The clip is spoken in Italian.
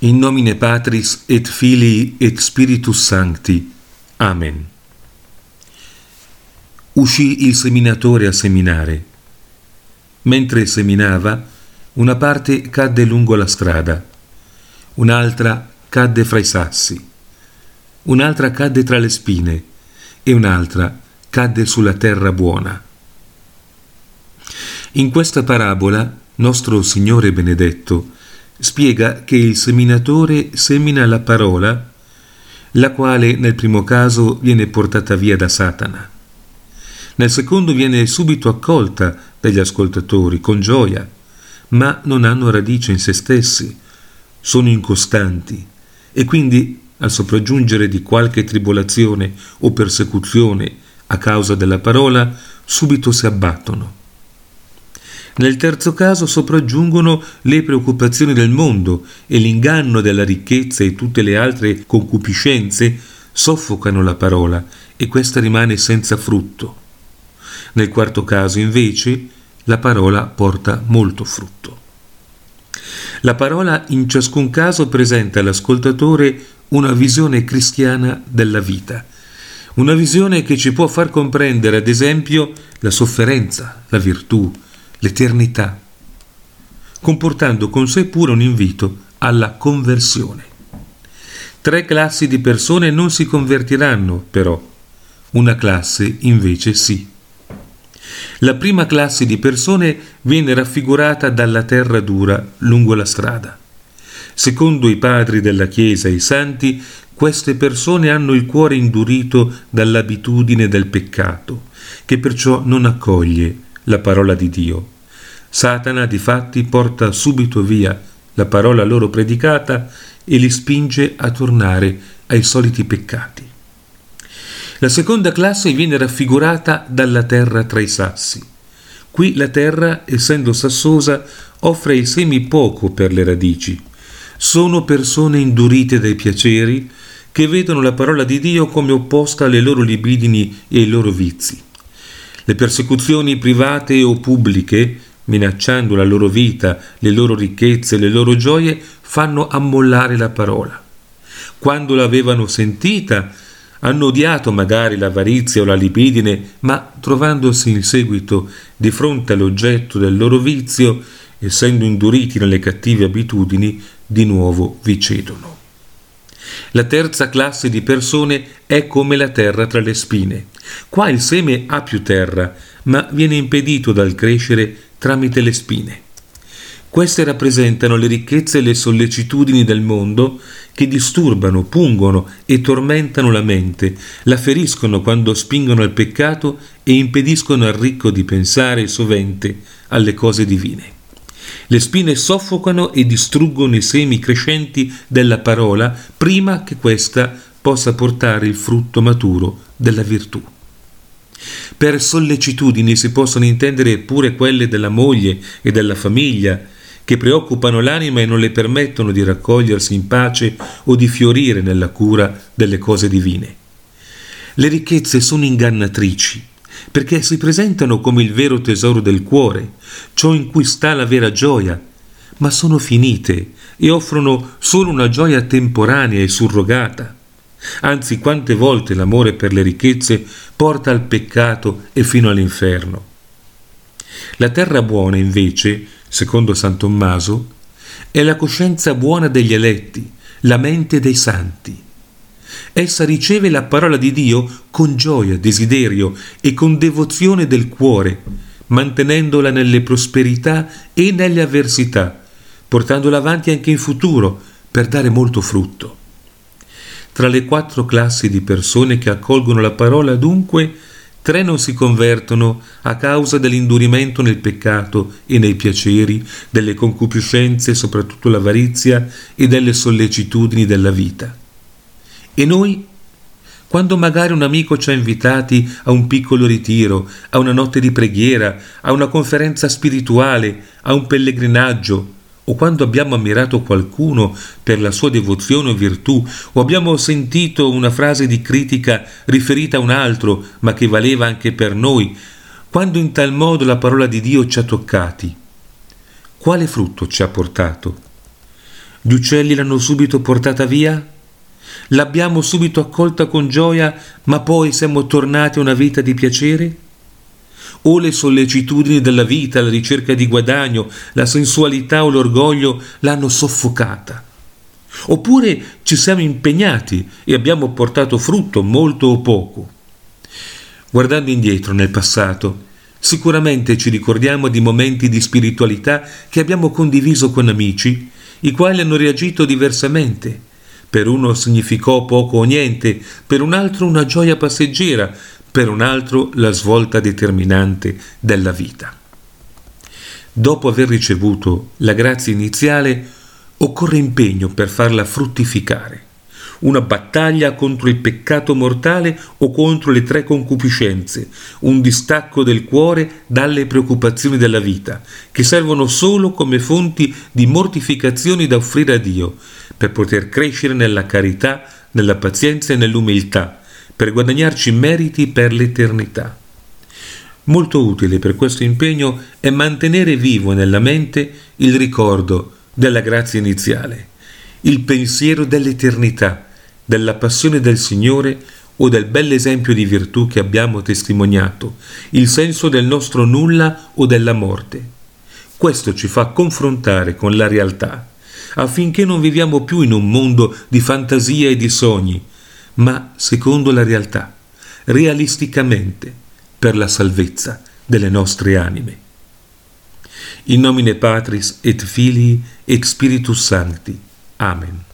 In nomine Patris et Filii et Spiritus Sancti. Amen. Uscì il seminatore a seminare. Mentre seminava, una parte cadde lungo la strada, un'altra cadde fra i sassi, un'altra cadde tra le spine e un'altra cadde sulla terra buona. In questa parabola, nostro Signore benedetto spiega che il seminatore semina la parola, la quale nel primo caso viene portata via da Satana. Nel secondo viene subito accolta dagli ascoltatori con gioia, ma non hanno radice in se stessi, sono incostanti e quindi al sopraggiungere di qualche tribolazione o persecuzione a causa della parola, subito si abbattono. Nel terzo caso sopraggiungono le preoccupazioni del mondo e l'inganno della ricchezza e tutte le altre concupiscenze soffocano la parola e questa rimane senza frutto. Nel quarto caso, invece, la parola porta molto frutto. La parola in ciascun caso presenta all'ascoltatore una visione cristiana della vita, una visione che ci può far comprendere, ad esempio, la sofferenza, la virtù, l'eternità, comportando con sé pure un invito alla conversione. Tre classi di persone non si convertiranno, però, una classe invece sì. La prima classe di persone viene raffigurata dalla terra dura lungo la strada. Secondo i padri della Chiesa e i santi, queste persone hanno il cuore indurito dall'abitudine del peccato, che perciò non accoglie la parola di Dio. Satana difatti porta subito via la parola loro predicata e li spinge a tornare ai soliti peccati. La seconda classe viene raffigurata dalla terra tra i sassi. Qui la terra, essendo sassosa, offre i semi poco per le radici. Sono persone indurite dai piaceri che vedono la parola di Dio come opposta alle loro libidini e ai loro vizi. Le persecuzioni private o pubbliche, minacciando la loro vita, le loro ricchezze, le loro gioie, fanno ammollare la parola. Quando l'avevano sentita, hanno odiato magari l'avarizia o la libidine, ma trovandosi in seguito di fronte all'oggetto del loro vizio, essendo induriti nelle cattive abitudini, di nuovo vi cedono. La terza classe di persone è come la terra tra le spine. Qua il seme ha più terra, ma viene impedito dal crescere tramite le spine. Queste rappresentano le ricchezze e le sollecitudini del mondo che disturbano, pungono e tormentano la mente, la feriscono quando spingono al peccato e impediscono al ricco di pensare sovente alle cose divine. Le spine soffocano e distruggono i semi crescenti della parola prima che questa possa portare il frutto maturo della virtù. Per sollecitudini si possono intendere pure quelle della moglie e della famiglia, che preoccupano l'anima e non le permettono di raccogliersi in pace o di fiorire nella cura delle cose divine. Le ricchezze sono ingannatrici, perché si presentano come il vero tesoro del cuore, ciò in cui sta la vera gioia, ma sono finite e offrono solo una gioia temporanea e surrogata. Anzi, quante volte l'amore per le ricchezze porta al peccato e fino all'inferno. La terra buona, invece, secondo San Tommaso, è la coscienza buona degli eletti, la mente dei santi. Essa riceve la parola di Dio con gioia, desiderio e con devozione del cuore, mantenendola nelle prosperità e nelle avversità, portandola avanti anche in futuro per dare molto frutto. Tra le quattro classi di persone che accolgono la parola, dunque, Tre non si convertono a causa dell'indurimento nel peccato e nei piaceri, delle concupiscenze, soprattutto l'avarizia e delle sollecitudini della vita. E noi? Quando magari un amico ci ha invitati a un piccolo ritiro, a una notte di preghiera, a una conferenza spirituale, a un pellegrinaggio, o quando abbiamo ammirato qualcuno per la sua devozione o virtù, o abbiamo sentito una frase di critica riferita a un altro, ma che valeva anche per noi, quando in tal modo la parola di Dio ci ha toccati, quale frutto ci ha portato? Gli uccelli l'hanno subito portata via? L'abbiamo subito accolta con gioia, ma poi siamo tornati a una vita di piacere? O le sollecitudini della vita, la ricerca di guadagno, la sensualità o l'orgoglio l'hanno soffocata? Oppure ci siamo impegnati e abbiamo portato frutto, molto o poco? Guardando indietro nel passato, sicuramente ci ricordiamo di momenti di spiritualità che abbiamo condiviso con amici, i quali hanno reagito diversamente. Per uno significò poco o niente, per un altro una gioia passeggera, per un altro la svolta determinante della vita. Dopo aver ricevuto la grazia iniziale, occorre impegno per farla fruttificare. Una battaglia contro il peccato mortale o contro le tre concupiscenze, un distacco del cuore dalle preoccupazioni della vita, che servono solo come fonti di mortificazioni da offrire a Dio, per poter crescere nella carità, nella pazienza e nell'umiltà, per guadagnarci meriti per l'eternità. Molto utile per questo impegno è mantenere vivo nella mente il ricordo della grazia iniziale, il pensiero dell'eternità, della passione del Signore o del bell'esempio di virtù che abbiamo testimoniato, il senso del nostro nulla o della morte. Questo ci fa confrontare con la realtà, affinché non viviamo più in un mondo di fantasia e di sogni, ma secondo la realtà, realisticamente, per la salvezza delle nostre anime. In nomine Patris et Filii et Spiritus Sancti. Amen.